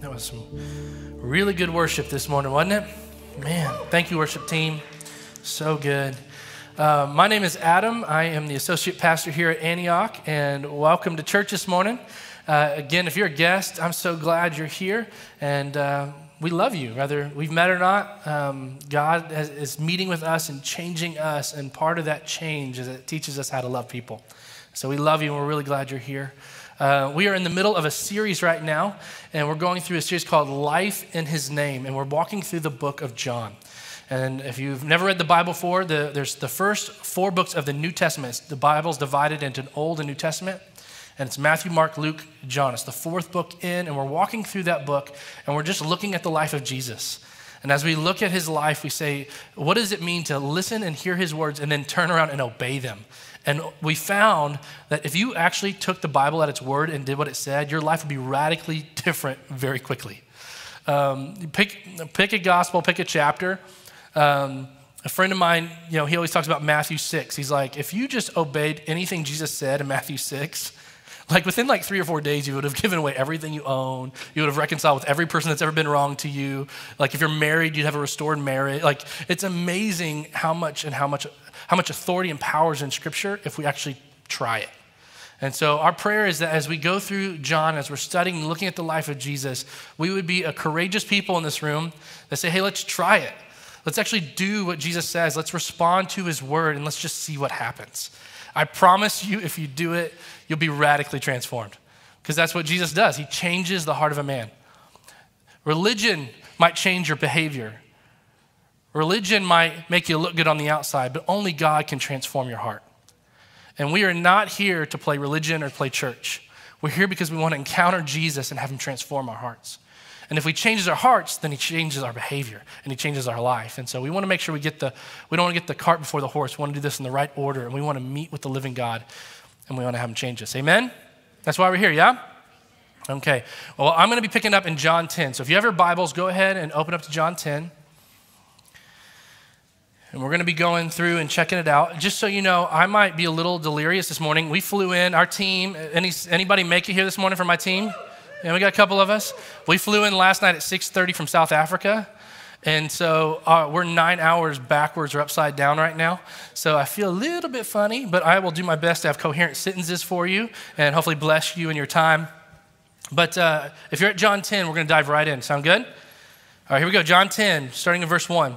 That was some really good worship this morning, wasn't it? Man, thank you, worship team. So good. Uh, my name is Adam. I am the associate pastor here at Antioch, and welcome to church this morning. Uh, again, if you're a guest, I'm so glad you're here, and uh, we love you. Whether we've met or not, um, God has, is meeting with us and changing us, and part of that change is it teaches us how to love people. So we love you, and we're really glad you're here. Uh, we are in the middle of a series right now, and we're going through a series called Life in His Name, and we're walking through the book of John. And if you've never read the Bible before, the, there's the first four books of the New Testament. The Bible's divided into an Old and New Testament. And it's Matthew, Mark, Luke, John. It's the fourth book in, and we're walking through that book, and we're just looking at the life of Jesus. And as we look at his life, we say, what does it mean to listen and hear his words and then turn around and obey them? And we found that if you actually took the Bible at its word and did what it said, your life would be radically different very quickly. Um, pick, pick a gospel, pick a chapter. Um, a friend of mine, you know, he always talks about Matthew 6. He's like, if you just obeyed anything Jesus said in Matthew 6, like within like three or four days, you would have given away everything you own. You would have reconciled with every person that's ever been wrong to you. Like if you're married, you'd have a restored marriage. Like it's amazing how much and how much how much authority and power is in Scripture if we actually try it. And so, our prayer is that as we go through John, as we're studying, looking at the life of Jesus, we would be a courageous people in this room that say, hey, let's try it. Let's actually do what Jesus says. Let's respond to his word and let's just see what happens. I promise you, if you do it, you'll be radically transformed because that's what Jesus does. He changes the heart of a man. Religion might change your behavior, Religion might make you look good on the outside, but only God can transform your heart. And we are not here to play religion or play church. We're here because we want to encounter Jesus and have him transform our hearts. And if we changes our hearts, then he changes our behavior and he changes our life. And so we want to make sure we get the we don't want to get the cart before the horse. We want to do this in the right order and we want to meet with the living God and we want to have him change us. Amen? That's why we're here, yeah? Okay. Well, I'm going to be picking up in John 10. So if you have your Bibles, go ahead and open up to John 10. And we're going to be going through and checking it out. Just so you know, I might be a little delirious this morning. We flew in, our team. Any, anybody make it here this morning for my team? Yeah, we got a couple of us. We flew in last night at 6:30 from South Africa. And so uh, we're nine hours backwards or upside down right now. So I feel a little bit funny, but I will do my best to have coherent sentences for you and hopefully bless you in your time. But uh, if you're at John 10, we're going to dive right in. Sound good? All right, here we go. John 10, starting in verse 1.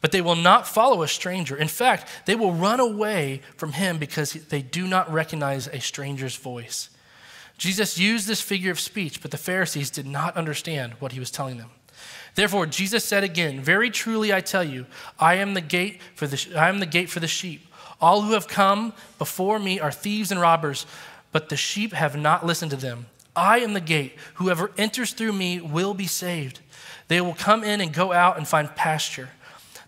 but they will not follow a stranger. In fact, they will run away from him because they do not recognize a stranger's voice. Jesus used this figure of speech, but the Pharisees did not understand what he was telling them. Therefore, Jesus said again, Very truly I tell you, I am the gate for the, I am the gate for the sheep. All who have come before me are thieves and robbers, but the sheep have not listened to them. I am the gate. Whoever enters through me will be saved. They will come in and go out and find pasture.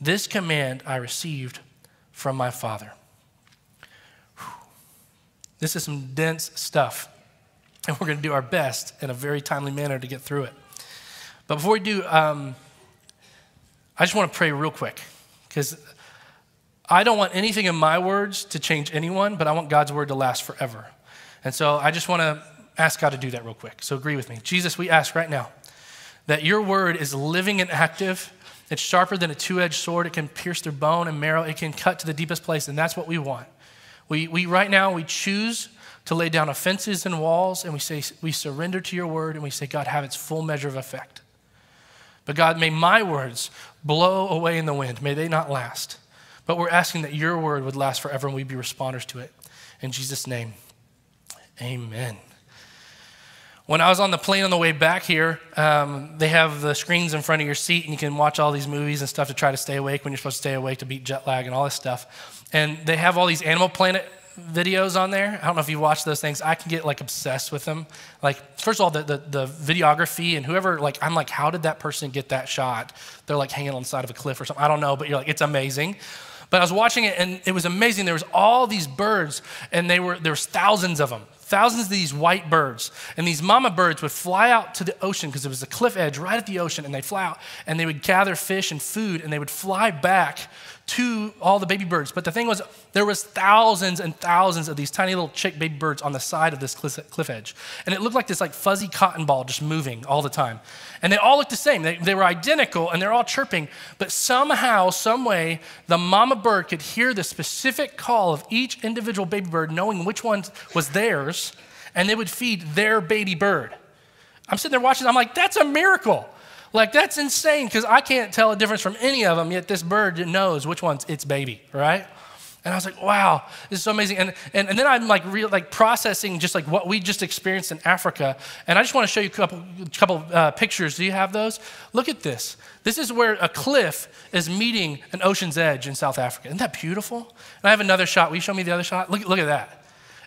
This command I received from my Father. This is some dense stuff, and we're going to do our best in a very timely manner to get through it. But before we do, um, I just want to pray real quick because I don't want anything in my words to change anyone, but I want God's word to last forever. And so I just want to ask God to do that real quick. So agree with me. Jesus, we ask right now that your word is living and active. It's sharper than a two edged sword. It can pierce through bone and marrow. It can cut to the deepest place, and that's what we want. We, we right now, we choose to lay down offenses and walls, and we say, we surrender to your word, and we say, God, have its full measure of effect. But God, may my words blow away in the wind. May they not last. But we're asking that your word would last forever and we'd be responders to it. In Jesus' name, amen. When I was on the plane on the way back here, um, they have the screens in front of your seat, and you can watch all these movies and stuff to try to stay awake when you're supposed to stay awake to beat jet lag and all this stuff. And they have all these Animal Planet videos on there. I don't know if you watch those things. I can get like obsessed with them. Like, first of all, the, the, the, videography and whoever, like, I'm like, how did that person get that shot? They're like hanging on the side of a cliff or something. I don't know, but you're like, it's amazing. But I was watching it and it was amazing. There was all these birds and they were, there was thousands of them. Thousands of these white birds. And these mama birds would fly out to the ocean because it was a cliff edge right at the ocean and they'd fly out and they would gather fish and food and they would fly back to all the baby birds. But the thing was, there was thousands and thousands of these tiny little chick baby birds on the side of this cliff edge. And it looked like this like fuzzy cotton ball just moving all the time. And they all looked the same. They, they were identical and they're all chirping. But somehow, some way, the mama bird could hear the specific call of each individual baby bird, knowing which one was theirs, and they would feed their baby bird. I'm sitting there watching, I'm like, that's a miracle. Like, that's insane because I can't tell a difference from any of them, yet this bird knows which one's its baby, right? And I was like, wow, this is so amazing. And, and, and then I'm like, real, like processing just like what we just experienced in Africa. And I just want to show you a couple, couple uh, pictures. Do you have those? Look at this. This is where a cliff is meeting an ocean's edge in South Africa. Isn't that beautiful? And I have another shot. Will you show me the other shot? Look, look at that.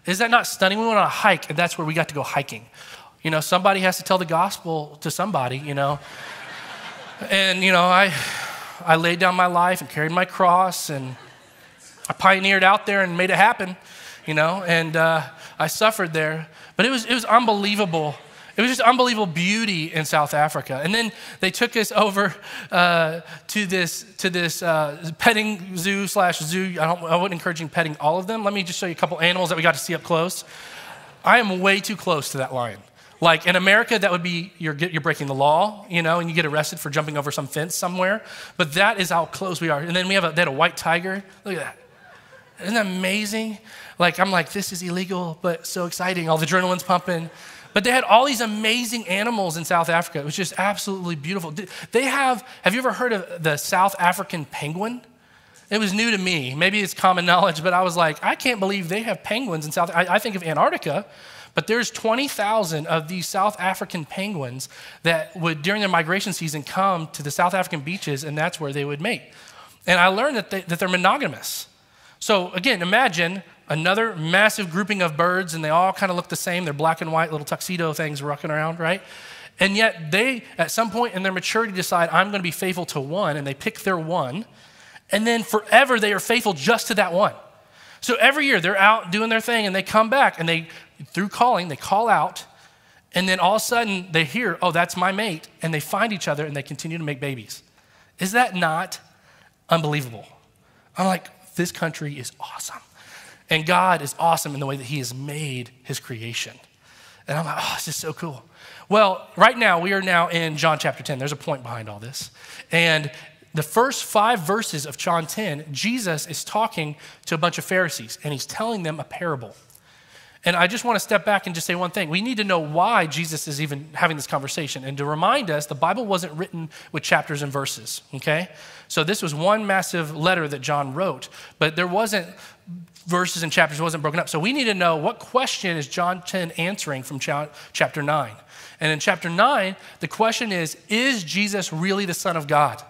Is that not stunning? We went on a hike, and that's where we got to go hiking. You know, somebody has to tell the gospel to somebody, you know. And, you know, I, I laid down my life and carried my cross and I pioneered out there and made it happen, you know, and uh, I suffered there. But it was, it was unbelievable. It was just unbelievable beauty in South Africa. And then they took us over uh, to this, to this uh, petting zoo slash zoo. I, I wouldn't encourage you petting all of them. Let me just show you a couple animals that we got to see up close. I am way too close to that lion. Like in America, that would be you're, you're breaking the law, you know, and you get arrested for jumping over some fence somewhere. But that is how close we are. And then we have a, they had a white tiger. Look at that. Isn't that amazing? Like, I'm like, this is illegal, but so exciting. All the adrenaline's pumping. But they had all these amazing animals in South Africa. It was just absolutely beautiful. They have, have you ever heard of the South African penguin? It was new to me. Maybe it's common knowledge, but I was like, I can't believe they have penguins in South. I, I think of Antarctica, but there's 20,000 of these South African penguins that would, during their migration season, come to the South African beaches, and that's where they would mate. And I learned that, they, that they're monogamous. So again, imagine another massive grouping of birds, and they all kind of look the same. They're black and white little tuxedo things rocking around, right? And yet they, at some point in their maturity, decide, I'm going to be faithful to one, and they pick their one. And then forever they are faithful just to that one. So every year they're out doing their thing and they come back and they, through calling, they call out. And then all of a sudden they hear, oh, that's my mate. And they find each other and they continue to make babies. Is that not unbelievable? I'm like, this country is awesome. And God is awesome in the way that He has made His creation. And I'm like, oh, this is so cool. Well, right now, we are now in John chapter 10. There's a point behind all this. And the first five verses of John 10, Jesus is talking to a bunch of Pharisees and he's telling them a parable. And I just want to step back and just say one thing. We need to know why Jesus is even having this conversation. And to remind us, the Bible wasn't written with chapters and verses, okay? So this was one massive letter that John wrote, but there wasn't verses and chapters, wasn't broken up. So we need to know what question is John 10 answering from chapter 9. And in chapter 9, the question is Is Jesus really the Son of God?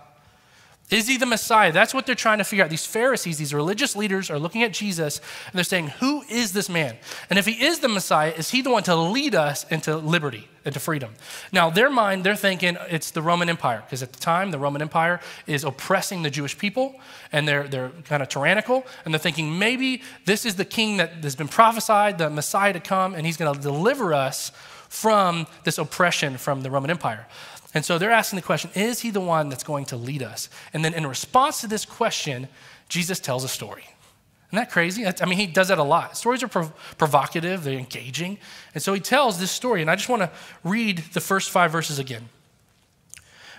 Is he the Messiah? That's what they're trying to figure out. These Pharisees, these religious leaders, are looking at Jesus and they're saying, Who is this man? And if he is the Messiah, is he the one to lead us into liberty, into freedom? Now, their mind, they're thinking it's the Roman Empire, because at the time, the Roman Empire is oppressing the Jewish people and they're, they're kind of tyrannical. And they're thinking maybe this is the king that has been prophesied, the Messiah to come, and he's going to deliver us from this oppression from the Roman Empire. And so they're asking the question Is he the one that's going to lead us? And then in response to this question, Jesus tells a story. Isn't that crazy? I mean, he does that a lot. Stories are prov- provocative, they're engaging. And so he tells this story. And I just want to read the first five verses again.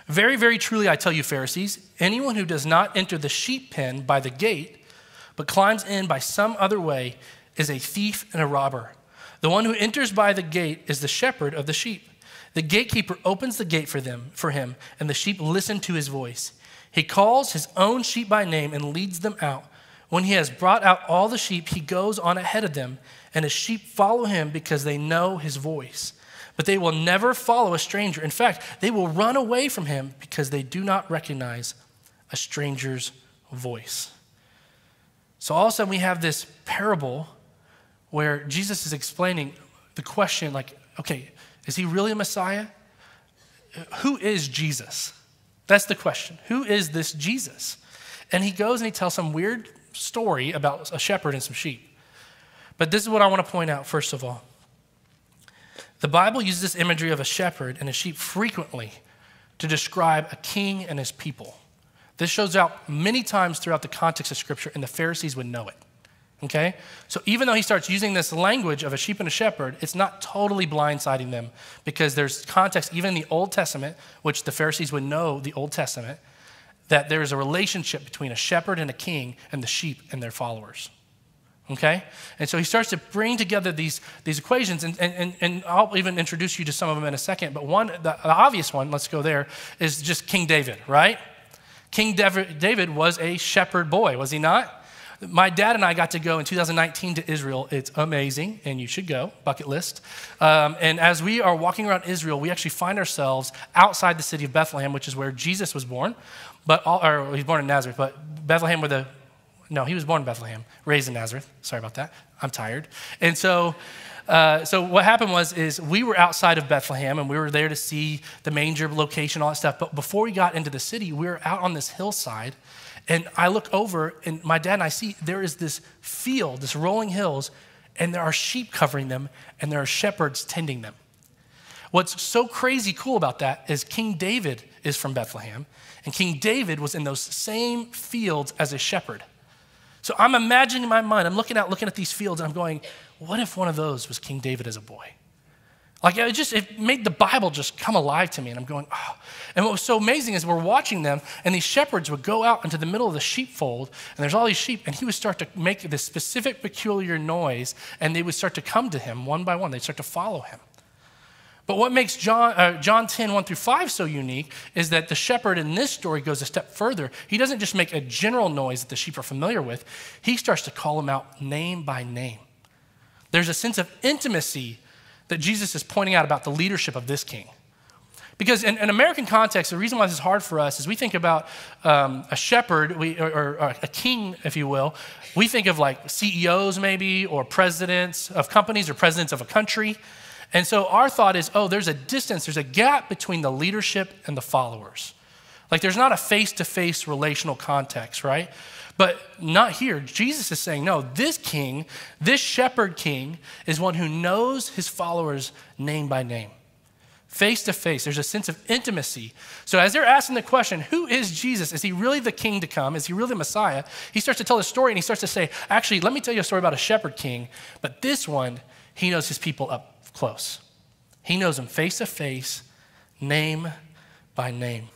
Very, very truly, I tell you, Pharisees, anyone who does not enter the sheep pen by the gate, but climbs in by some other way, is a thief and a robber. The one who enters by the gate is the shepherd of the sheep. The gatekeeper opens the gate for them, for him, and the sheep listen to his voice. He calls his own sheep by name and leads them out. When he has brought out all the sheep, he goes on ahead of them, and his sheep follow him because they know his voice. But they will never follow a stranger. In fact, they will run away from him because they do not recognize a stranger's voice. So all of a sudden, we have this parable where Jesus is explaining the question like, okay, is he really a Messiah? Who is Jesus? That's the question. Who is this Jesus? And he goes and he tells some weird story about a shepherd and some sheep. But this is what I want to point out, first of all. The Bible uses this imagery of a shepherd and a sheep frequently to describe a king and his people. This shows out many times throughout the context of Scripture, and the Pharisees would know it. Okay? So even though he starts using this language of a sheep and a shepherd, it's not totally blindsiding them because there's context, even in the Old Testament, which the Pharisees would know the Old Testament, that there is a relationship between a shepherd and a king and the sheep and their followers. Okay? And so he starts to bring together these, these equations, and, and, and I'll even introduce you to some of them in a second. But one, the, the obvious one, let's go there, is just King David, right? King David was a shepherd boy, was he not? My dad and I got to go in 2019 to Israel. It's amazing, and you should go, bucket list. Um, and as we are walking around Israel, we actually find ourselves outside the city of Bethlehem, which is where Jesus was born. But all, or he was born in Nazareth, but Bethlehem where the no, he was born in Bethlehem, raised in Nazareth. Sorry about that. I'm tired. And so, uh, so what happened was is we were outside of Bethlehem and we were there to see the manger location, all that stuff. But before we got into the city, we were out on this hillside, and I look over, and my dad and I see there is this field, this rolling hills, and there are sheep covering them, and there are shepherds tending them. What's so crazy cool about that is King David is from Bethlehem, and King David was in those same fields as a shepherd. So I'm imagining in my mind, I'm looking out, looking at these fields, and I'm going, what if one of those was King David as a boy? Like it just it made the Bible just come alive to me, and I'm going, oh. And what was so amazing is we're watching them, and these shepherds would go out into the middle of the sheepfold, and there's all these sheep, and he would start to make this specific peculiar noise, and they would start to come to him one by one. They'd start to follow him. But what makes John, uh, John 10, 1 through 5 so unique is that the shepherd in this story goes a step further. He doesn't just make a general noise that the sheep are familiar with, he starts to call them out name by name. There's a sense of intimacy that Jesus is pointing out about the leadership of this king. Because in, an American context, the reason why this is hard for us is we think about um, a shepherd we, or, or, a king, if you will. We think of like CEOs, maybe, or presidents of companies or presidents of a country. And so our thought is oh, there's a distance, there's a gap between the leadership and the followers. Like there's not a face to face relational context, right? But not here. Jesus is saying, no, this king, this shepherd king, is one who knows his followers name by name. Face to face, there's a sense of intimacy. So, as they're asking the question, who is Jesus? Is he really the king to come? Is he really the Messiah? He starts to tell a story and he starts to say, actually, let me tell you a story about a shepherd king, but this one, he knows his people up close. He knows them face to face, name by name.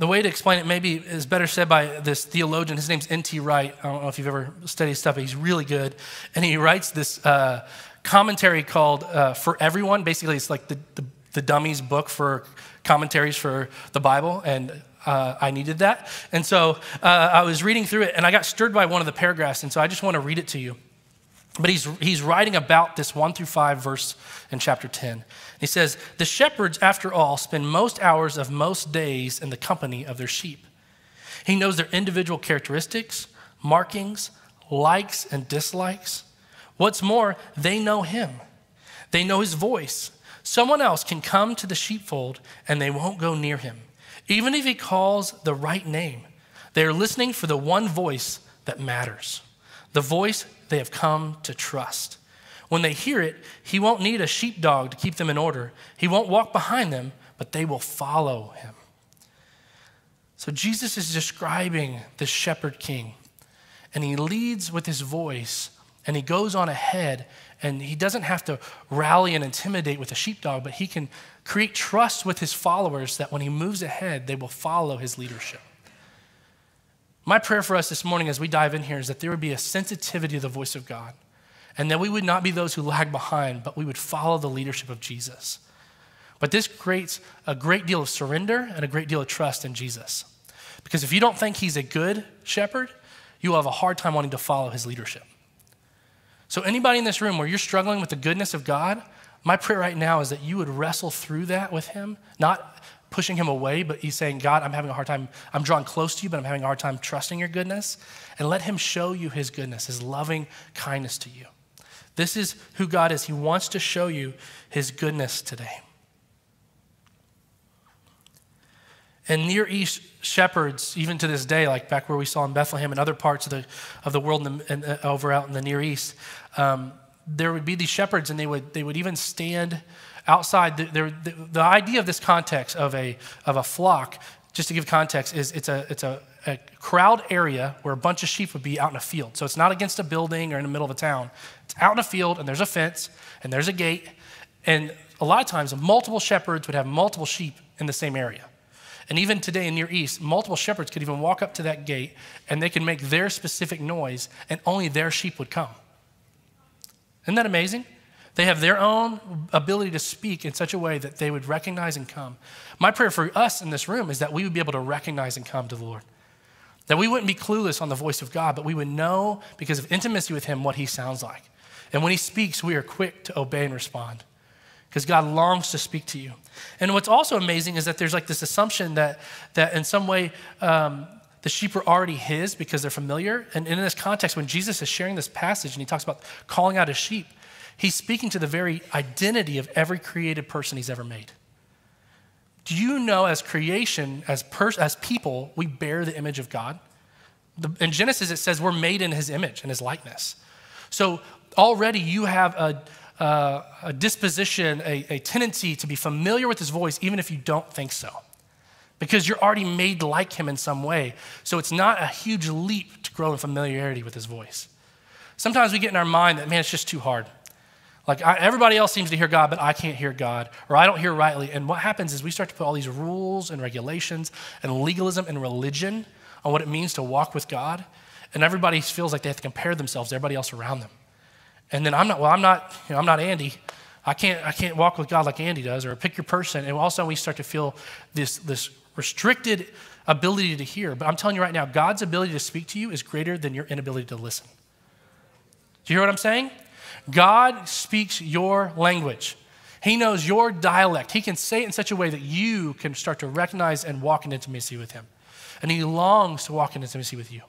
The way to explain it maybe is better said by this theologian. His name's N.T. Wright. I don't know if you've ever studied stuff, but he's really good. And he writes this uh, commentary called uh, For Everyone. Basically, it's like the, the, the dummies book for commentaries for the Bible. And uh, I needed that. And so uh, I was reading through it, and I got stirred by one of the paragraphs. And so I just want to read it to you. But he's, he's writing about this 1 through 5 verse in chapter 10. He says, The shepherds, after all, spend most hours of most days in the company of their sheep. He knows their individual characteristics, markings, likes, and dislikes. What's more, they know him. They know his voice. Someone else can come to the sheepfold and they won't go near him. Even if he calls the right name, they are listening for the one voice that matters, the voice they have come to trust. When they hear it, he won't need a sheepdog to keep them in order. He won't walk behind them, but they will follow him. So Jesus is describing the shepherd king, and he leads with his voice, and he goes on ahead, and he doesn't have to rally and intimidate with a sheepdog, but he can create trust with his followers that when he moves ahead, they will follow his leadership. My prayer for us this morning as we dive in here is that there would be a sensitivity to the voice of God and that we would not be those who lag behind, but we would follow the leadership of Jesus. But this creates a great deal of surrender and a great deal of trust in Jesus. Because if you don't think he's a good shepherd, you will have a hard time wanting to follow his leadership. So, anybody in this room where you're struggling with the goodness of God, my prayer right now is that you would wrestle through that with him, not pushing him away, but he's saying, God, I'm having a hard time. I'm drawn close to you, but I'm having a hard time trusting your goodness. And let him show you his goodness, his loving kindness to you. This is who God is. He wants to show you his goodness today. And Near East shepherds, even to this day, like back where we saw in Bethlehem and other parts of the, of the world and, and uh, over out in the Near East, um, there would be these shepherds, and they would, they would even stand outside. The, the, the, idea of this context of a, of a flock, just to give context, is it's, a, it's a, a crowd area where a bunch of sheep would be out in a field. So it's not against a building or in the middle of a town. It's out in a field, and there's a fence, and there's a gate. And a lot of times, multiple shepherds would have multiple sheep in the same area. And even today in Near East, multiple shepherds could even walk up to that gate and they could make their specific noise, and only their sheep would come. Isn't that amazing? They have their own ability to speak in such a way that they would recognize and come. My prayer for us in this room is that we would be able to recognize and come to the Lord. That we wouldn't be clueless on the voice of God, but we would know because of intimacy with Him what He sounds like. And when He speaks, we are quick to obey and respond because God longs to speak to you. And what's also amazing is that there's like this assumption that, that in some way, um, the sheep are already his because they're familiar. And in this context, when Jesus is sharing this passage and he talks about calling out his sheep, he's speaking to the very identity of every created person he's ever made. Do you know, as creation, as, pers- as people, we bear the image of God? The, in Genesis, it says we're made in his image and his likeness. So already you have a, a, a disposition, a, a tendency to be familiar with his voice, even if you don't think so because you're already made like him in some way. So it's not a huge leap to grow in familiarity with his voice. Sometimes we get in our mind that, man, it's just too hard. Like I, everybody else seems to hear God, but I can't hear God, or I don't hear rightly. And what happens is we start to put all these rules and regulations and legalism and religion on what it means to walk with God. And everybody feels like they have to compare themselves to everybody else around them. And then I'm not, well, I'm not, you know, I'm not Andy. I can't, I can't walk with God like Andy does, or pick your person. And all of a sudden we start to feel this, this restricted ability to hear. But I'm telling you right now, God's ability to speak to you is greater than your inability to listen. Do you hear what I'm saying? God speaks your language. He knows your dialect. He can say it in such a way that you can start to recognize and walk in intimacy with Him. And He longs to walk in intimacy with you.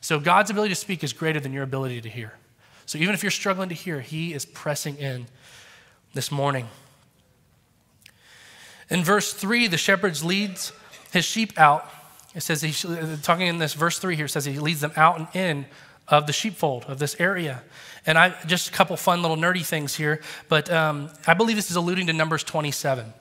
So God's ability to speak is greater than your ability to hear. So even if you're struggling to hear, He is pressing in this morning. In verse 3, the shepherd leads his sheep out. It says, he's talking in this verse 3 here, says he leads them out and in of the sheepfold of this area. And I just a couple fun little nerdy things here, but um, I believe this is alluding to Numbers 27,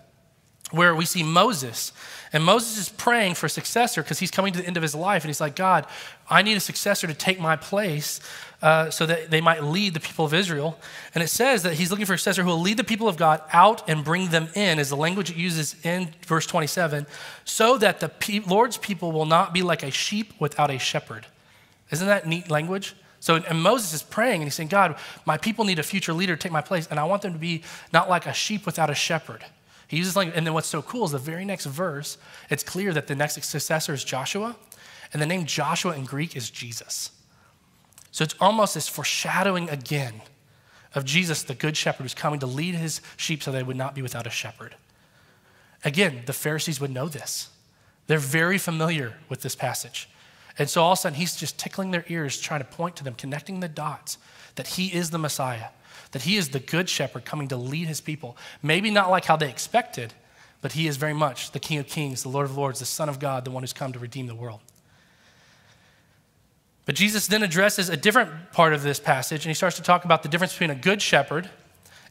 where we see Moses. And Moses is praying for a successor because he's coming to the end of his life. And he's like, God, I need a successor to take my place uh, so that they might lead the people of Israel. And it says that he's looking for a successor who will lead the people of God out and bring them in, is the language it uses in verse 27, so that the Lord's people will not be like a sheep without a shepherd. Isn't that neat language? So, and Moses is praying and he's saying, God, my people need a future leader to take my place, and I want them to be not like a sheep without a shepherd. He uses language, and then what's so cool is the very next verse, it's clear that the next successor is Joshua, and the name Joshua in Greek is Jesus. So it's almost this foreshadowing again of Jesus, the good shepherd, who's coming to lead his sheep so they would not be without a shepherd. Again, the Pharisees would know this. They're very familiar with this passage. And so all of a sudden, he's just tickling their ears, trying to point to them, connecting the dots that he is the Messiah, that he is the good shepherd coming to lead his people. Maybe not like how they expected, but he is very much the King of Kings, the Lord of Lords, the Son of God, the one who's come to redeem the world. But Jesus then addresses a different part of this passage, and he starts to talk about the difference between a good shepherd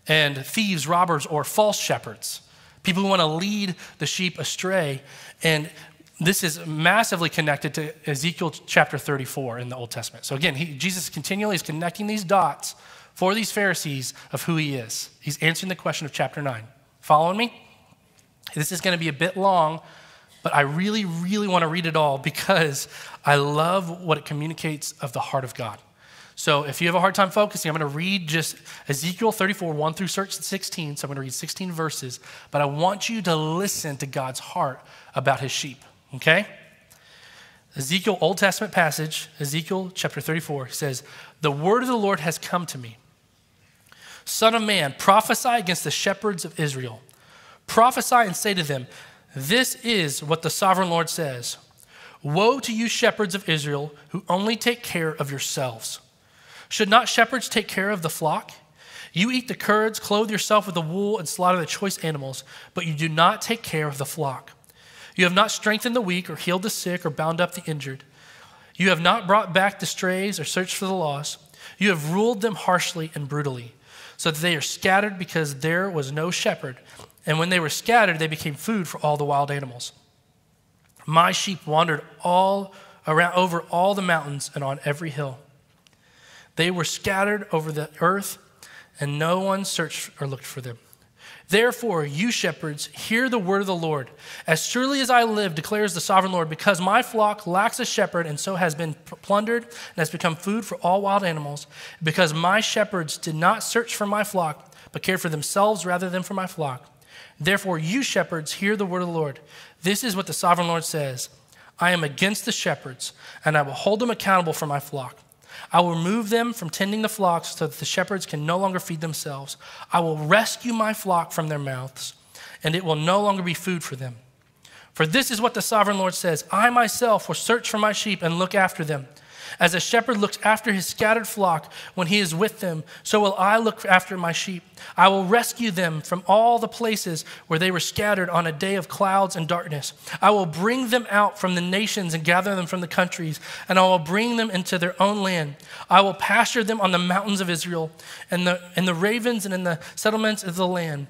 and thieves, robbers, or false shepherds people who want to lead the sheep astray. And this is massively connected to Ezekiel chapter 34 in the Old Testament. So again, he, Jesus continually is connecting these dots for these Pharisees of who he is. He's answering the question of chapter 9. Following me? This is going to be a bit long, but I really, really want to read it all because I love what it communicates of the heart of God. So if you have a hard time focusing, I'm going to read just Ezekiel 34, 1 through 16. So I'm going to read 16 verses, but I want you to listen to God's heart about his sheep, okay? Ezekiel, Old Testament passage, Ezekiel chapter 34 says, The word of the Lord has come to me. Son of man, prophesy against the shepherds of Israel. Prophesy and say to them, This is what the sovereign Lord says Woe to you, shepherds of Israel, who only take care of yourselves. Should not shepherds take care of the flock? You eat the curds, clothe yourself with the wool, and slaughter the choice animals, but you do not take care of the flock. You have not strengthened the weak, or healed the sick, or bound up the injured. You have not brought back the strays, or searched for the lost. You have ruled them harshly and brutally, so that they are scattered because there was no shepherd. And when they were scattered, they became food for all the wild animals. My sheep wandered all around over all the mountains and on every hill. They were scattered over the earth, and no one searched or looked for them. Therefore, you shepherds, hear the word of the Lord. As surely as I live, declares the sovereign Lord, because my flock lacks a shepherd and so has been plundered and has become food for all wild animals, because my shepherds did not search for my flock, but cared for themselves rather than for my flock. Therefore, you shepherds, hear the word of the Lord. This is what the sovereign Lord says I am against the shepherds, and I will hold them accountable for my flock. I will remove them from tending the flocks so that the shepherds can no longer feed themselves. I will rescue my flock from their mouths, and it will no longer be food for them. For this is what the sovereign Lord says I myself will search for my sheep and look after them. As a shepherd looks after his scattered flock when he is with them, so will I look after my sheep. I will rescue them from all the places where they were scattered on a day of clouds and darkness. I will bring them out from the nations and gather them from the countries, and I will bring them into their own land. I will pasture them on the mountains of Israel, and the, and the ravens and in the settlements of the land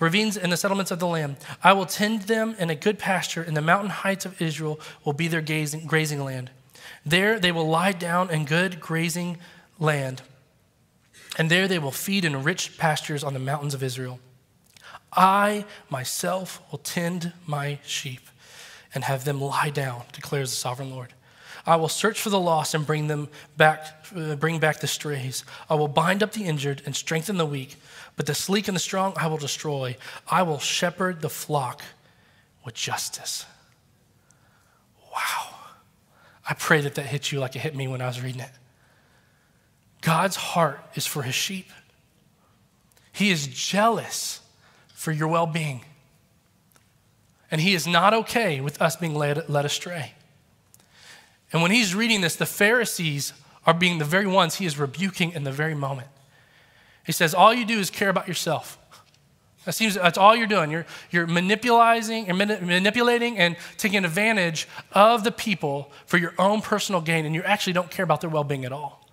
ravines and the settlements of the land. I will tend them in a good pasture, and the mountain heights of Israel will be their grazing, grazing land. There they will lie down in good grazing land, and there they will feed in rich pastures on the mountains of Israel. I myself will tend my sheep and have them lie down, declares the sovereign Lord. I will search for the lost and bring them back, uh, bring back the strays. I will bind up the injured and strengthen the weak, but the sleek and the strong I will destroy. I will shepherd the flock with justice. Wow. I pray that that hits you like it hit me when I was reading it. God's heart is for his sheep. He is jealous for your well being. And he is not okay with us being led, led astray. And when he's reading this, the Pharisees are being the very ones he is rebuking in the very moment. He says, All you do is care about yourself. That seems that's all you're doing. You're, you're manipulating, you're manipulating and taking advantage of the people for your own personal gain, and you actually don't care about their well being at all.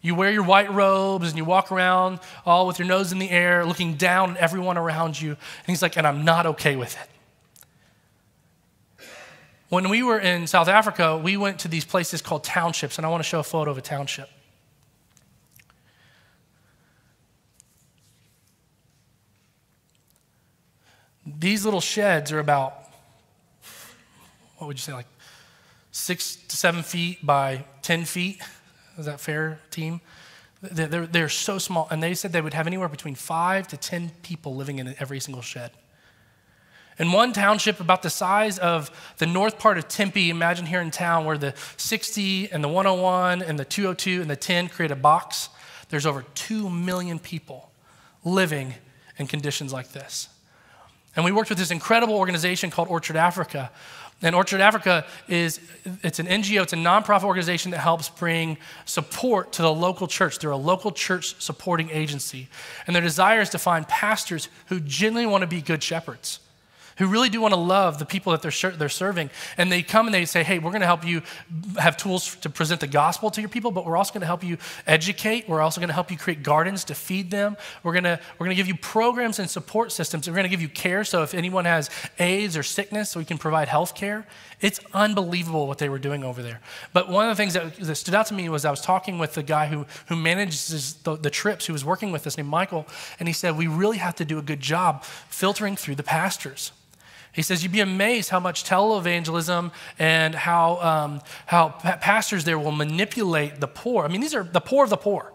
You wear your white robes and you walk around all with your nose in the air, looking down at everyone around you. And he's like, and I'm not okay with it. When we were in South Africa, we went to these places called townships, and I want to show a photo of a township. These little sheds are about, what would you say, like six to seven feet by 10 feet. Is that fair, team? They're, they're so small. And they said they would have anywhere between five to 10 people living in every single shed. In one township about the size of the north part of Tempe, imagine here in town where the 60 and the 101 and the 202 and the 10 create a box, there's over 2 million people living in conditions like this. And we worked with this incredible organization called Orchard Africa. And Orchard Africa is it's an NGO, it's a nonprofit organization that helps bring support to the local church. They're a local church supporting agency. And their desire is to find pastors who genuinely want to be good shepherds, who really do want to love the people that they're, they're serving. And they come and they say, hey, we're going to help you have tools to present the gospel to your people, but we're also going to help you educate. We're also going to help you create gardens to feed them. We're going to, we're going to give you programs and support systems. We're going to give you care. So if anyone has AIDS or sickness, so we can provide health care. It's unbelievable what they were doing over there. But one of the things that, that stood out to me was I was talking with the guy who, who manages the, the trips, who was working with us named Michael, and he said, We really have to do a good job filtering through the pastors. He says, You'd be amazed how much televangelism and how, um, how pastors there will manipulate the poor. I mean, these are the poor of the poor.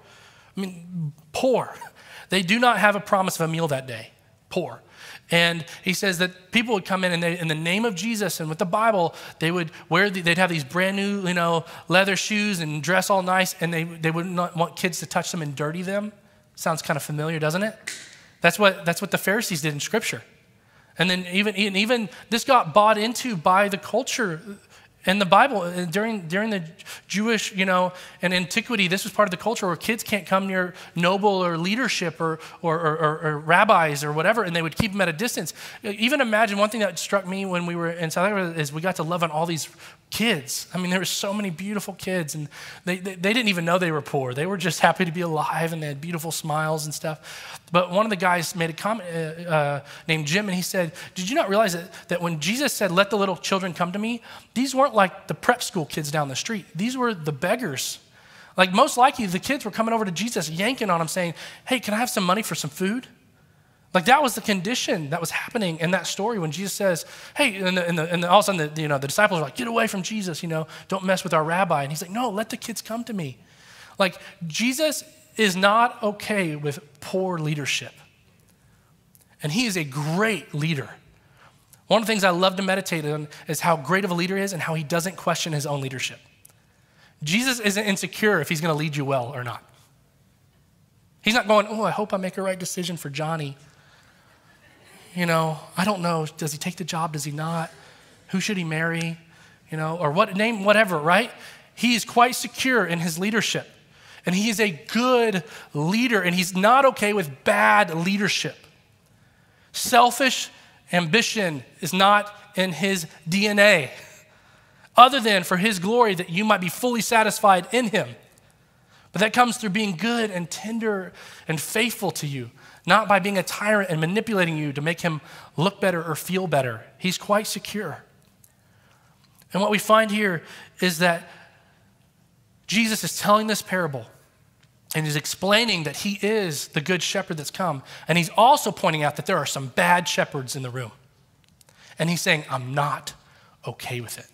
I mean, poor. They do not have a promise of a meal that day. Poor. And he says that people would come in and they, in the name of Jesus and with the Bible, they would wear, the, they'd have these brand new, you know, leather shoes and dress all nice, and they, they would not want kids to touch them and dirty them. Sounds kind of familiar, doesn't it? That's what, that's what the Pharisees did in Scripture. And then even, even this got bought into by the culture in the Bible, uh, during, during the Jewish, you know, and antiquity, this was part of the culture where kids can't come near noble or leadership or, or, or, or, rabbis or whatever, and they would keep them at a distance. Even imagine one thing that struck me when we were in South Africa is we got to love on all these kids. I mean, there were so many beautiful kids, and they, they, they, didn't even know they were poor. They were just happy to be alive, and they had beautiful smiles and stuff. But one of the guys made a comment uh, uh, named Jim, and he said, Did you not realize that, that when Jesus said, Let the little children come to me, these weren't like the prep school kids down the street, these were the beggars. Like, most likely, the kids were coming over to Jesus, yanking on him, saying, Hey, can I have some money for some food? Like that was the condition that was happening in that story when Jesus says, "Hey," and, the, and, the, and all of a sudden, the, you know, the disciples are like, "Get away from Jesus!" You know, don't mess with our rabbi. And he's like, "No, let the kids come to me." Like Jesus is not okay with poor leadership, and he is a great leader. One of the things I love to meditate on is how great of a leader he is and how he doesn't question his own leadership. Jesus isn't insecure if he's going to lead you well or not. He's not going, "Oh, I hope I make a right decision for Johnny." You know, I don't know. Does he take the job? Does he not? Who should he marry? You know, or what name, whatever, right? He is quite secure in his leadership. And he is a good leader, and he's not okay with bad leadership. Selfish ambition is not in his DNA, other than for his glory that you might be fully satisfied in him. But that comes through being good and tender and faithful to you not by being a tyrant and manipulating you to make him look better or feel better. He's quite secure. And what we find here is that Jesus is telling this parable and he's explaining that he is the good shepherd that's come. And he's also pointing out that there are some bad shepherds in the room. And he's saying, I'm not okay with it.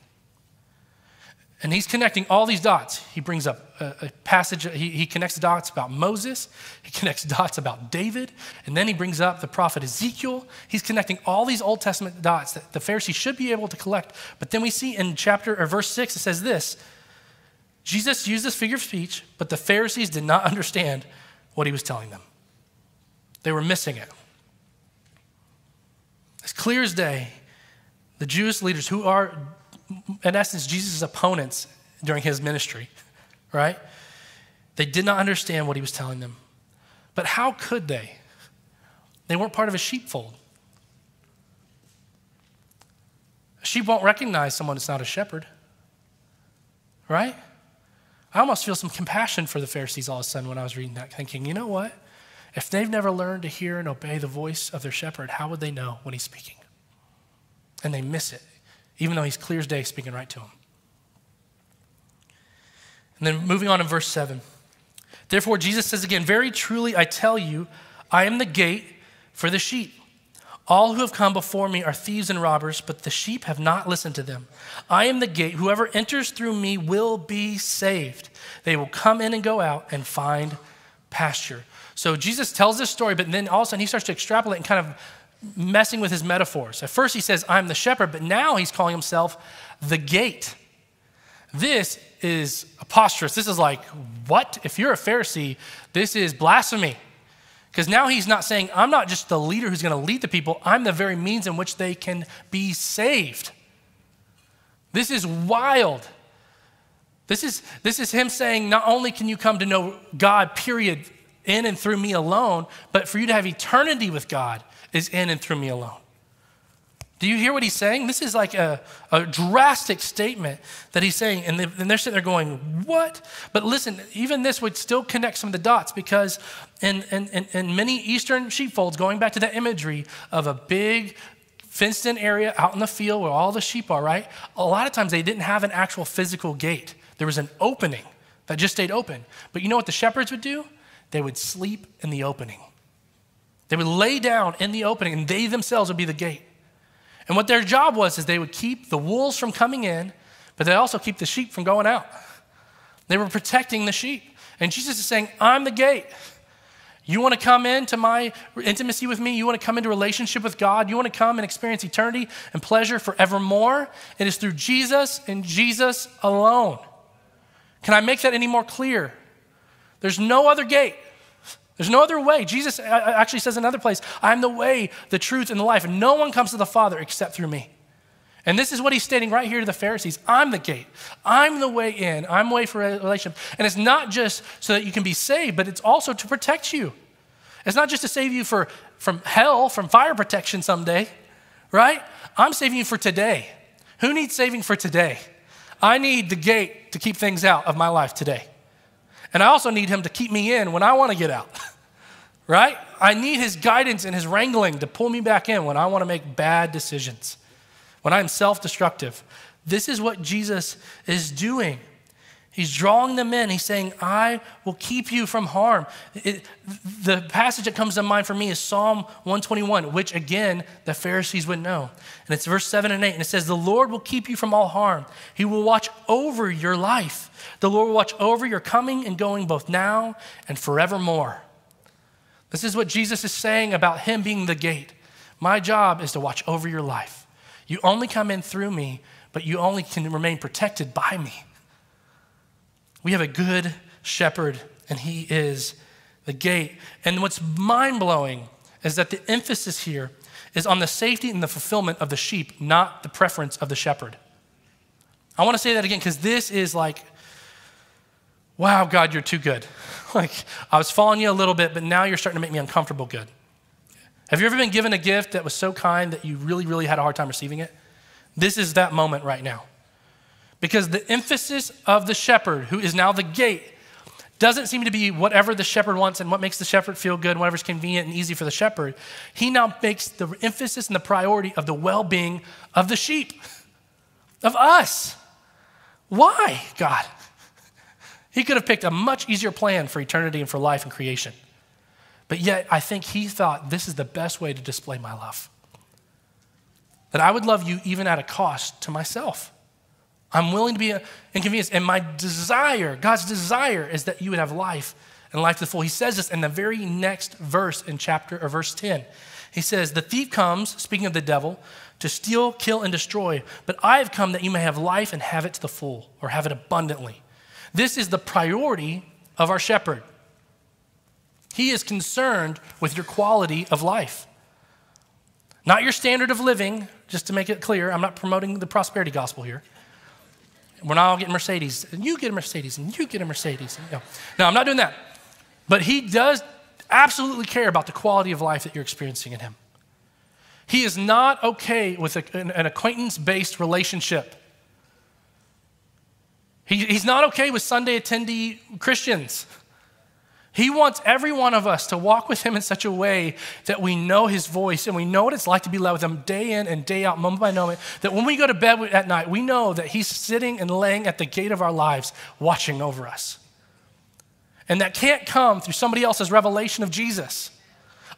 And he's connecting all these dots. He brings up a, a passage, he, he, connects dots about Moses, he connects dots about David, and then he brings up the prophet Ezekiel. He's connecting all these Old Testament dots that the Pharisees should be able to collect. But then we see in chapter or verse 6, it says this Jesus used this figure of speech, but the Pharisees did not understand what he was telling them. They were missing it. As clear as day, the Jewish leaders who are in essence, Jesus' opponents during his ministry, right? They did not understand what he was telling them. But how could they? They weren't part of a sheepfold. A sheep won't recognize someone that's not a shepherd, right? I almost feel some compassion for the Pharisees all of a sudden when I was reading that, thinking, you know what? If they've never learned to hear and obey the voice of their shepherd, how would they know when he's speaking? And they miss it even though he's clear as day speaking right to him. And then moving on in verse 7. Therefore, Jesus says again, Very truly I tell you, I am the gate for the sheep. All who have come before me are thieves and robbers, but the sheep have not listened to them. I am the gate. Whoever enters through me will be saved. They will come in and go out and find pasture. So Jesus tells this story, but then all of a sudden he starts to extrapolate and kind of messing with his metaphors. At first, he says, I'm the shepherd, but now he's calling himself the gate. This is preposterous. This is like, what? If you're a Pharisee, this is blasphemy. Because now he's not saying, I'm not just the leader who's going to lead the people, I'm the very means in which they can be saved. This is wild. This is, this is him saying, not only can you come to know God, period, in and through me alone, but for you to have eternity with God is in and through me alone. Do you hear what he's saying? This is like a, a drastic statement that he's saying, and, they, and they're sitting there going, What? But listen, even this would still connect some of the dots because in, in, in, many Eastern sheepfolds, going back to that imagery of a big fenced in area out in the field where all the sheep are, right? A lot of times they didn't have an actual physical gate, there was an opening that just stayed open. But you know what the shepherds would do? They would sleep in the opening. They would lay down in the opening, and they themselves would be the gate. And what their job was is they would keep the wolves from coming in, but they also keep the sheep from going out. They were protecting the sheep. And Jesus is saying, I'm the gate. You want to come into my intimacy with me? You want to come into relationship with God? You want to come and experience eternity and pleasure forevermore? It is through Jesus and Jesus alone. Can I make that any more clear? There's no other gate. There's no other way. Jesus uh, uh, actually says another place, I'm the way, the truth, and the life. No one comes to the Father except through me. And this is what he's stating right here to the Pharisees I'm the gate. I'm the way in. I'm the way for a relationship. And it's not just so that you can be saved, but it's also to protect you. It's not just to save you for, from hell, from fire protection someday, right? I'm saving you for today. Who needs saving for today? I need the gate to keep things out of my life today. And I also need him to keep me in when I want to get out, right? I need his guidance and his wrangling to pull me back in when I want to make bad decisions, when I'm self destructive. This is what Jesus is doing. He's drawing them in. He's saying, I will keep you from harm. It, the passage that comes to mind for me is Psalm 121, which again, the Pharisees would know. And it's verse 7 and 8. And it says, The Lord will keep you from all harm. He will watch over your life. The Lord will watch over your coming and going both now and forevermore. This is what Jesus is saying about Him being the gate. My job is to watch over your life. You only come in through me, but you only can remain protected by me. We have a good shepherd, and he is the gate. And what's mind blowing is that the emphasis here is on the safety and the fulfillment of the sheep, not the preference of the shepherd. I want to say that again because this is like, wow, God, you're too good. like, I was following you a little bit, but now you're starting to make me uncomfortable good. Have you ever been given a gift that was so kind that you really, really had a hard time receiving it? This is that moment right now. Because the emphasis of the shepherd, who is now the gate, doesn't seem to be whatever the shepherd wants and what makes the shepherd feel good, whatever's convenient and easy for the shepherd. He now makes the emphasis and the priority of the well being of the sheep, of us. Why, God? He could have picked a much easier plan for eternity and for life and creation. But yet, I think he thought this is the best way to display my love. That I would love you even at a cost to myself. I'm willing to be inconvenienced. And my desire, God's desire, is that you would have life and life to the full. He says this in the very next verse in chapter or verse 10. He says, The thief comes, speaking of the devil, to steal, kill, and destroy, but I have come that you may have life and have it to the full, or have it abundantly. This is the priority of our shepherd. He is concerned with your quality of life. Not your standard of living, just to make it clear. I'm not promoting the prosperity gospel here. We're not all getting Mercedes. And you get a Mercedes, and you get a Mercedes. No, no, I'm not doing that. But he does absolutely care about the quality of life that you're experiencing in him. He is not okay with a, an, an acquaintance based relationship. He, he's not okay with Sunday attendee Christians. He wants every one of us to walk with Him in such a way that we know His voice and we know what it's like to be led with Him day in and day out, moment by moment. That when we go to bed at night, we know that He's sitting and laying at the gate of our lives, watching over us. And that can't come through somebody else's revelation of Jesus.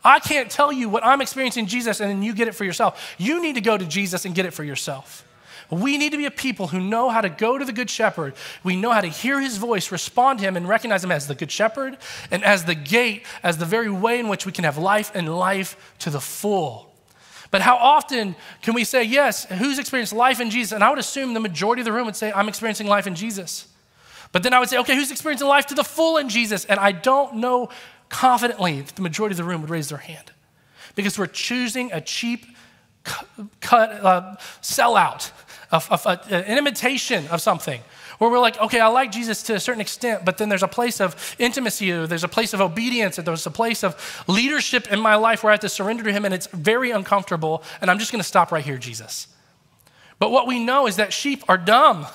I can't tell you what I'm experiencing Jesus and then you get it for yourself. You need to go to Jesus and get it for yourself. We need to be a people who know how to go to the Good Shepherd. We know how to hear his voice, respond to him, and recognize him as the Good Shepherd and as the gate, as the very way in which we can have life and life to the full. But how often can we say, yes, who's experienced life in Jesus? And I would assume the majority of the room would say, I'm experiencing life in Jesus. But then I would say, okay, who's experiencing life to the full in Jesus? And I don't know confidently that the majority of the room would raise their hand because we're choosing a cheap cut, uh, sellout, an imitation of something. where we're like, okay, I like Jesus to a certain extent, but then there's a place of intimacy, there's a place of obedience, there's a place of leadership in my life where I have to surrender to Him, and it's very uncomfortable, and I'm just gonna stop right here, Jesus. But what we know is that sheep are dumb.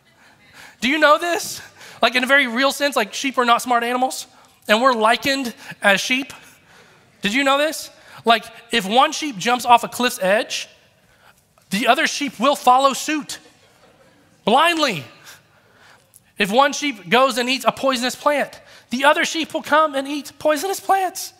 Do you know this? Like, in a very real sense, like sheep are not smart animals, and we're likened as sheep. Did you know this? Like, if one sheep jumps off a cliff's edge, the other sheep will follow suit blindly. If one sheep goes and eats a poisonous plant, the other sheep will come and eat poisonous plants.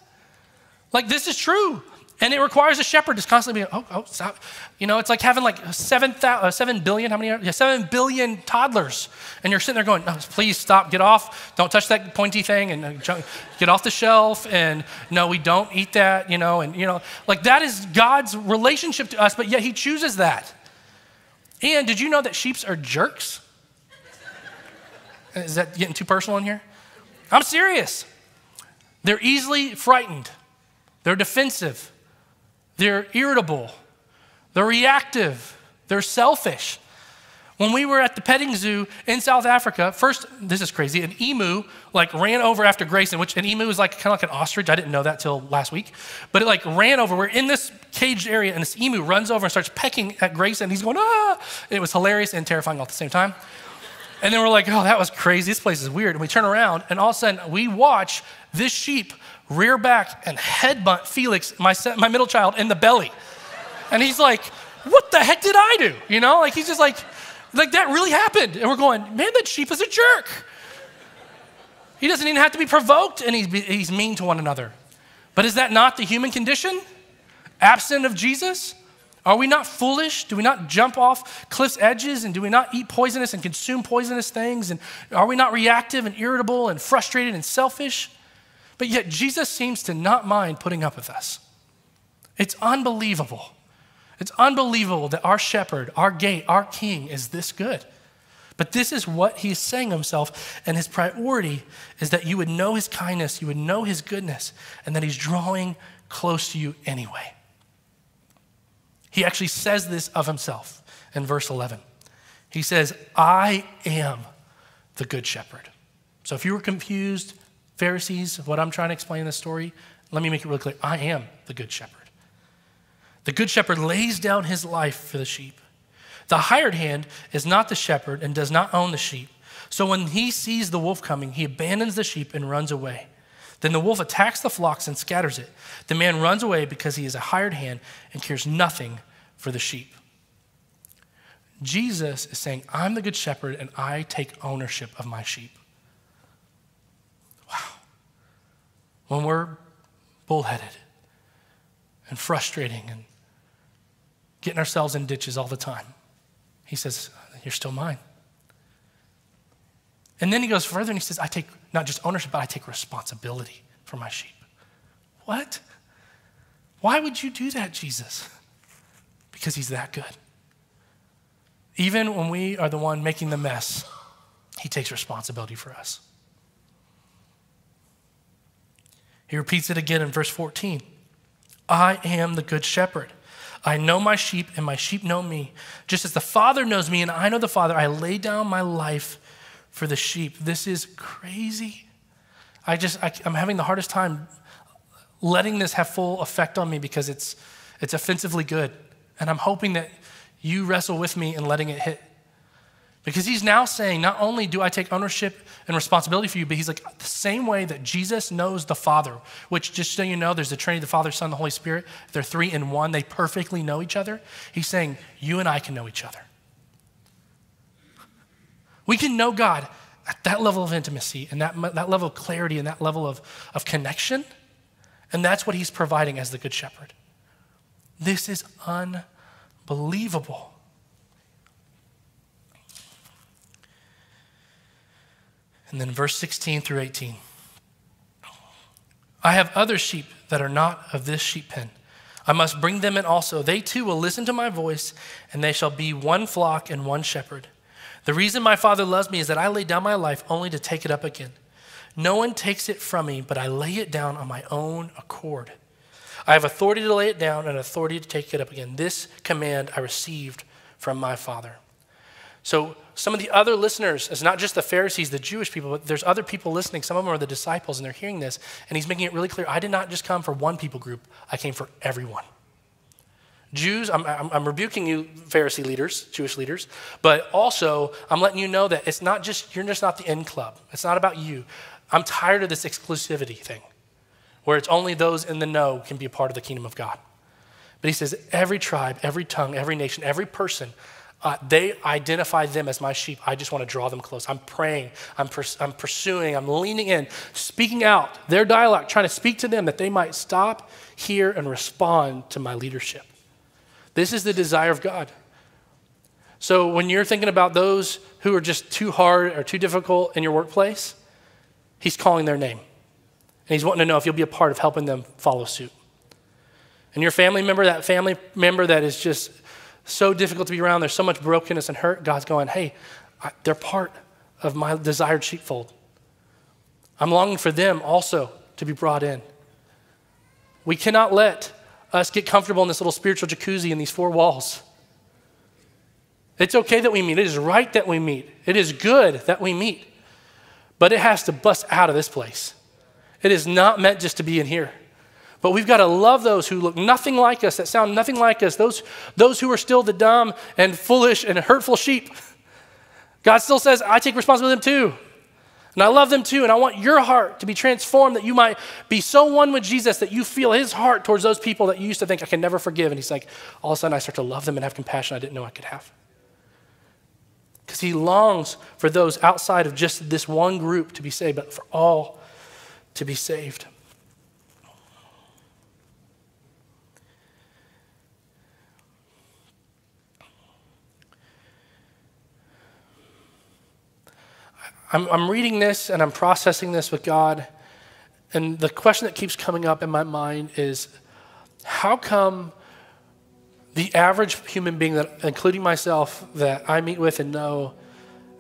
Like, this is true. And it requires a shepherd to constantly be, oh, oh, stop. You know, it's like having like 7, uh, 7 billion, how many? Are, yeah, 7 billion toddlers. And you're sitting there going, oh, please stop, get off. Don't touch that pointy thing and uh, get off the shelf. And no, we don't eat that, you know. And, you know, like that is God's relationship to us, but yet He chooses that. And did you know that sheeps are jerks? Is that getting too personal in here? I'm serious. They're easily frightened, they're defensive. They're irritable. They're reactive. They're selfish. When we were at the petting zoo in South Africa, first, this is crazy, an emu like ran over after Grayson, which an emu is like kind of like an ostrich. I didn't know that till last week. But it like ran over. We're in this caged area and this emu runs over and starts pecking at Grayson. He's going, ah. it was hilarious and terrifying all at the same time. And then we're like, oh, that was crazy. This place is weird. And we turn around and all of a sudden we watch this sheep rear back and headbutt Felix, my, my middle child, in the belly. And he's like, what the heck did I do? You know, like he's just like, like that really happened. And we're going, man, that sheep is a jerk. He doesn't even have to be provoked and he's, he's mean to one another. But is that not the human condition? Absent of Jesus? Are we not foolish? Do we not jump off cliff's edges and do we not eat poisonous and consume poisonous things? And are we not reactive and irritable and frustrated and selfish? But yet, Jesus seems to not mind putting up with us. It's unbelievable. It's unbelievable that our shepherd, our gate, our king is this good. But this is what he's saying himself, and his priority is that you would know his kindness, you would know his goodness, and that he's drawing close to you anyway. He actually says this of himself in verse 11. He says, I am the good shepherd. So if you were confused, Pharisees, what I'm trying to explain in this story, let me make it really clear. I am the good shepherd. The good shepherd lays down his life for the sheep. The hired hand is not the shepherd and does not own the sheep. So when he sees the wolf coming, he abandons the sheep and runs away. Then the wolf attacks the flocks and scatters it. The man runs away because he is a hired hand and cares nothing for the sheep. Jesus is saying, I'm the good shepherd and I take ownership of my sheep. When we're bullheaded and frustrating and getting ourselves in ditches all the time. He says, You're still mine. And then he goes further and he says, I take not just ownership, but I take responsibility for my sheep. What? Why would you do that, Jesus? Because he's that good. Even when we are the one making the mess, he takes responsibility for us. He repeats it again in verse 14 I am the good shepherd. I know my sheep, and my sheep know me. Just as the Father knows me, and I know the Father, I lay down my life for the sheep. This is crazy. I just, I, am having the hardest time letting this have full effect on me because it's, it's offensively good. And I'm hoping that you wrestle with me in letting it hit because he's now saying, not only do I take ownership and responsibility for you, but he's like, the same way that Jesus knows the Father, which just so you know, there's the Trinity, the Father, Son, the Holy Spirit. They're three in one. They perfectly know each other. He's saying, you and I can know each other. We can know God at that level of intimacy and that, that level of clarity and that level of, of connection. And that's what he's providing as the Good Shepherd. This is unbelievable. And then verse 16 through 18. I have other sheep that are not of this sheep pen. I must bring them in also. They too will listen to my voice, and they shall be one flock and one shepherd. The reason my Father loves me is that I lay down my life only to take it up again. No one takes it from me, but I lay it down on my own accord. I have authority to lay it down and authority to take it up again. This command I received from my Father. So some of the other listeners, it's not just the Pharisees, the Jewish people, but there's other people listening. Some of them are the disciples, and they're hearing this. And he's making it really clear I did not just come for one people group, I came for everyone. Jews, I'm, I'm, I'm, rebuking you, Pharisee leaders, Jewish leaders, but also I'm letting you know that it's not just, you're just not the in club. It's not about you. I'm tired of this exclusivity thing where it's only those in the know can be a part of the kingdom of God. But he says, every tribe, every tongue, every nation, every person, uh, they identify them as my sheep. I just want to draw them close. I'm praying, I'm, pers- I'm pursuing, I'm leaning in, speaking out their dialogue, trying to speak to them that they might stop, hear, and respond to my leadership. This is the desire of God. So when you're thinking about those who are just too hard or too difficult in your workplace, He's calling their name. And He's wanting to know if you'll be a part of helping them follow suit. And your family member, that family member that is just so difficult to be around, there's so much brokenness and hurt, God's going, hey, they're part of my desired sheepfold. I'm longing for them also to be brought in. We cannot let us get comfortable in this little spiritual jacuzzi in these four walls. It's okay that we meet. It is right that we meet. It is good that we meet. But it has to bust out of this place. It is not meant just to be in here. But we've got to love those who look nothing like us, that sound nothing like us, those, those who are still the dumb and foolish and hurtful sheep. God still says, I take responsibility for them too. And I love them too. And I want your heart to be transformed that you might be so one with Jesus that you feel his heart towards those people that you used to think I can never forgive. And he's like, all of a sudden I start to love them and have compassion I didn't know I could have. Because he longs for those outside of just this one group to be saved, but for all to be saved. I'm, I'm reading this and I'm processing this with God. And the question that keeps coming up in my mind is how come the average human being, that, including myself, that I meet with and know,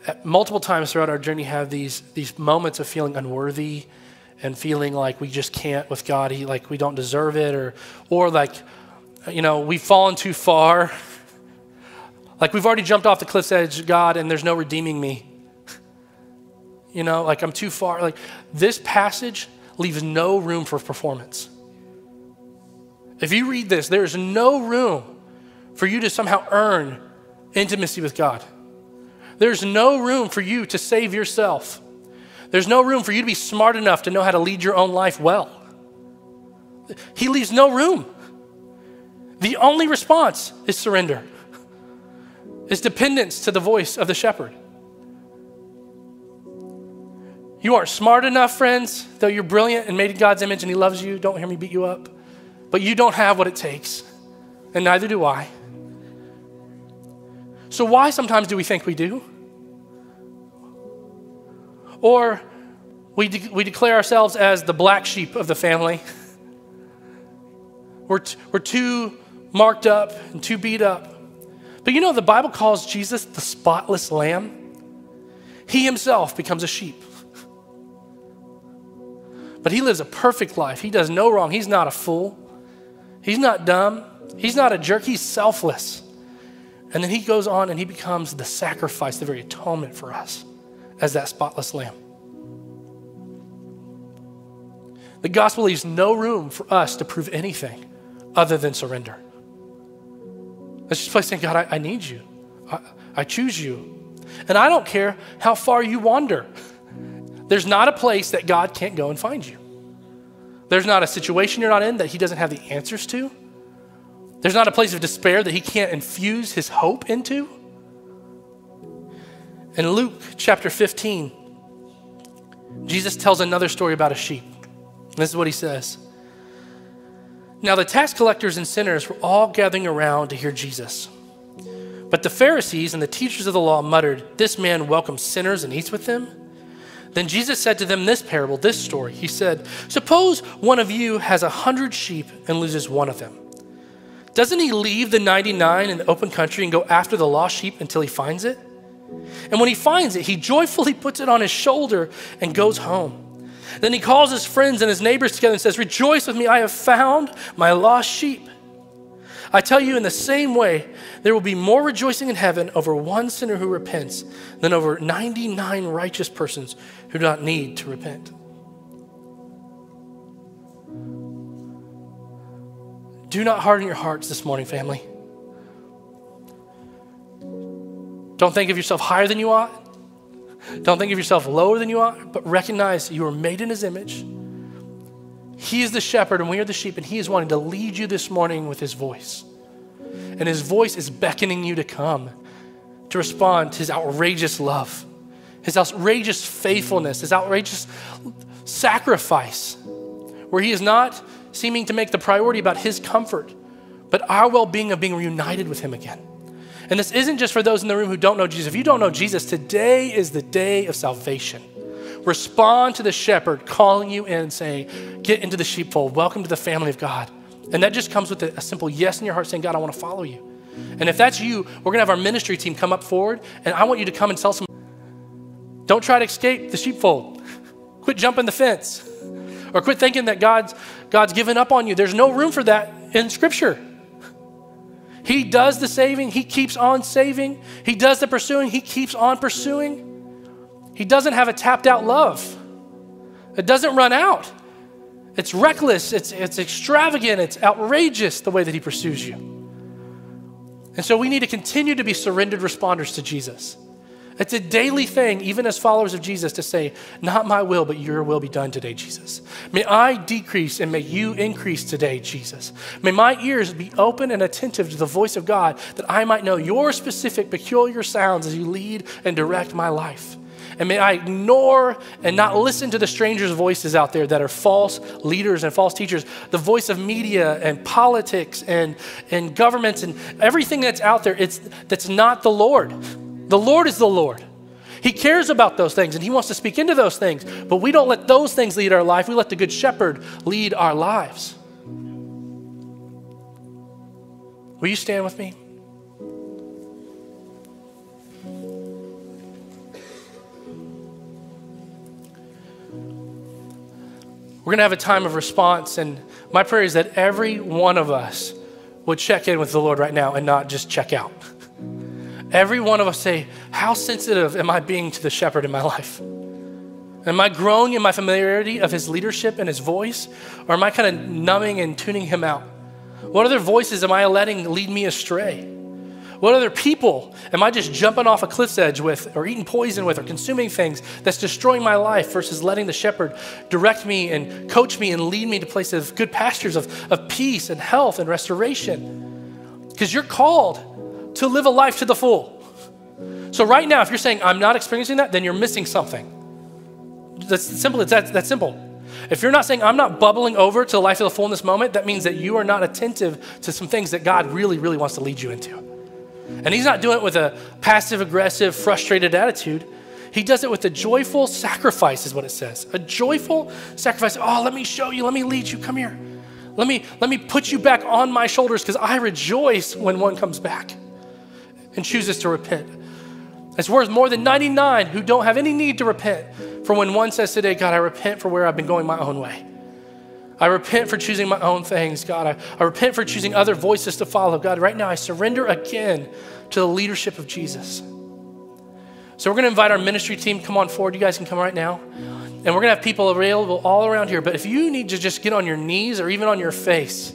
uh, multiple times throughout our journey have these, these moments of feeling unworthy and feeling like we just can't with God, he, like we don't deserve it, or, or like, you know, we've fallen too far. like we've already jumped off the cliff's edge, God, and there's no redeeming me you know, like I'm too far. Like this passage leaves no room for performance. If you read this, there is no room for you to somehow earn intimacy with God. There's no room for you to save yourself. There's no room for you to be smart enough to know how to lead your own life well. He leaves no room. The only response is surrender, is dependence to the voice of the shepherd. You aren't smart enough, friends, though you're brilliant and made in God's image and He loves you. Don't hear me beat you up. But you don't have what it takes, and neither do I. So, why sometimes do we think we do? Or we, de- we declare ourselves as the black sheep of the family. We're, t- we're too marked up and too beat up. But you know, the Bible calls Jesus the spotless lamb. He himself becomes a sheep. But he lives a perfect life. He does no wrong. He's not a fool. He's not dumb. He's not a jerk. He's selfless. And then he goes on and he becomes the sacrifice, the very atonement for us as that spotless lamb. The gospel leaves no room for us to prove anything other than surrender. Let's just play saying, God, I, I need you. I, I choose you. And I don't care how far you wander. There's not a place that God can't go and find you. There's not a situation you're not in that He doesn't have the answers to. There's not a place of despair that He can't infuse His hope into. In Luke chapter 15, Jesus tells another story about a sheep. This is what He says. Now, the tax collectors and sinners were all gathering around to hear Jesus. But the Pharisees and the teachers of the law muttered, This man welcomes sinners and eats with them. Then Jesus said to them this parable, this story. He said, Suppose one of you has a hundred sheep and loses one of them. Doesn't he leave the 99 in the open country and go after the lost sheep until he finds it? And when he finds it, he joyfully puts it on his shoulder and goes home. Then he calls his friends and his neighbors together and says, Rejoice with me, I have found my lost sheep. I tell you, in the same way, there will be more rejoicing in heaven over one sinner who repents than over 99 righteous persons who do not need to repent. Do not harden your hearts this morning, family. Don't think of yourself higher than you ought. Don't think of yourself lower than you ought, but recognize you are made in his image. He is the shepherd and we are the sheep, and he is wanting to lead you this morning with his voice. And his voice is beckoning you to come, to respond to his outrageous love, his outrageous faithfulness, his outrageous sacrifice, where he is not seeming to make the priority about his comfort, but our well being of being reunited with him again. And this isn't just for those in the room who don't know Jesus. If you don't know Jesus, today is the day of salvation. Respond to the shepherd calling you in, saying, Get into the sheepfold. Welcome to the family of God. And that just comes with a, simple yes in your heart saying, God, I want to follow you. And if that's you, we're going to have our ministry team come up forward, and I want you to come and tell some. Don't try to escape the sheepfold. Quit jumping the fence. Or quit thinking that God's, God's given up on you. There's no room for that in Scripture. He does the saving, He keeps on saving. He does the pursuing, He keeps on pursuing. He doesn't have a tapped out love, it doesn't run out. It's reckless, it's, it's extravagant, it's outrageous the way that He pursues you. And so we need to continue to be surrendered responders to Jesus. It's a daily thing, even as followers of Jesus, to say, Not my will, but your will be done today, Jesus. May I decrease and may you increase today, Jesus. May my ears be open and attentive to the voice of God that I might know your specific, peculiar sounds as you lead and direct my life. And may I ignore and not listen to the strangers' voices out there that are false leaders and false teachers, the voice of media and politics and, and governments and everything that's out there, it's, that's not the Lord. The Lord is the Lord. He cares about those things and He wants to speak into those things, but we don't let those things lead our life. We let the Good Shepherd lead our lives. Will you stand with me? We're going to have a time of response, and my prayer is that every one of us would check in with the Lord right now and not just check out. Every one of us say, How sensitive am I being to the shepherd in my life? Am I growing in my familiarity of his leadership and his voice? Or am I kind of numbing and tuning him out? What other voices am I letting lead me astray? What other people am I just jumping off a cliff's edge with, or eating poison with, or consuming things that's destroying my life versus letting the shepherd direct me and coach me and lead me to places of good pastures of, of peace and health and restoration? Because you're called to live a life to the full. So, right now, if you're saying, I'm not experiencing that, then you're missing something. That's simple. It's that, simple. If you're not saying, I'm not bubbling over to the life of the full in this moment, that means that you are not attentive to some things that God really, really wants to lead you into. And He's not doing it with a passive aggressive, frustrated attitude. He does it with a joyful sacrifice, is what it says. A joyful sacrifice. Oh, let me show you, let me lead you. Come here. Let me, let me put you back on my shoulders because I rejoice when one comes back and chooses to repent. It's worth more than 99 who don't have any need to repent for when one says today, God, I repent for where I've been going my own way. I repent for choosing my own things, God. I, I repent for choosing other voices to follow. God, right now I surrender again to the leadership of Jesus. So we're going to invite our ministry team come on forward. You guys can come right now. And we're going to have people available all around here. But if you need to just get on your knees or even on your face,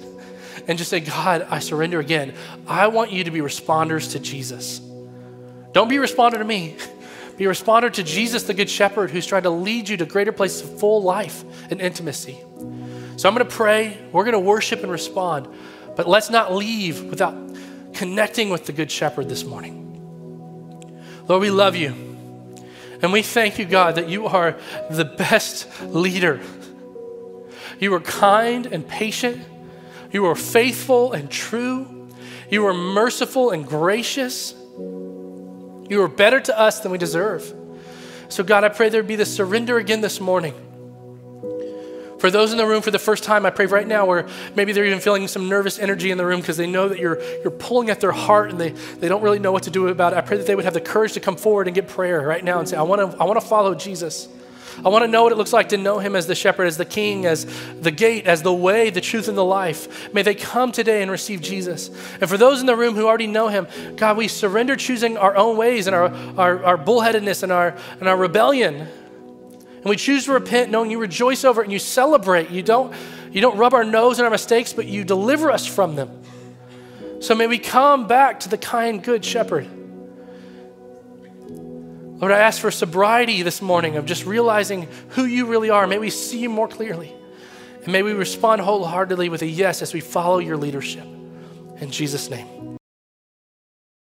and just say, God, I surrender again. I want you to be responders to Jesus. Don't be a responder to me. Be a responder to Jesus, the Good Shepherd, who's trying to lead you to greater places of full life and intimacy. So I'm going to pray. We're going to worship and respond. But let's not leave without connecting with the Good Shepherd this morning. Lord, we love you. And we thank you, God, that you are the best leader. You are kind and patient. You are faithful and true. You are merciful and gracious. You are better to us than we deserve. So, God, I pray there be the surrender again this morning. For those in the room for the first time, I pray right now where maybe they're even feeling some nervous energy in the room because they know that you're, you're pulling at their heart and they, they don't really know what to do about it. I pray that they would have the courage to come forward and get prayer right now and say, I want to I wanna follow Jesus. I want to know what it looks like to know him as the shepherd, as the king, as the gate, as the way, the truth, and the life. May they come today and receive Jesus. And for those in the room who already know him, God, we surrender choosing our own ways and our, our, our bullheadedness and our, and our rebellion. And we choose to repent knowing you rejoice over it and you celebrate. You don't, you don't rub our nose in our mistakes, but you deliver us from them. So may we come back to the kind, good shepherd. Lord, I ask for sobriety this morning of just realizing who you really are. May we see you more clearly. And may we respond wholeheartedly with a yes as we follow your leadership. In Jesus' name.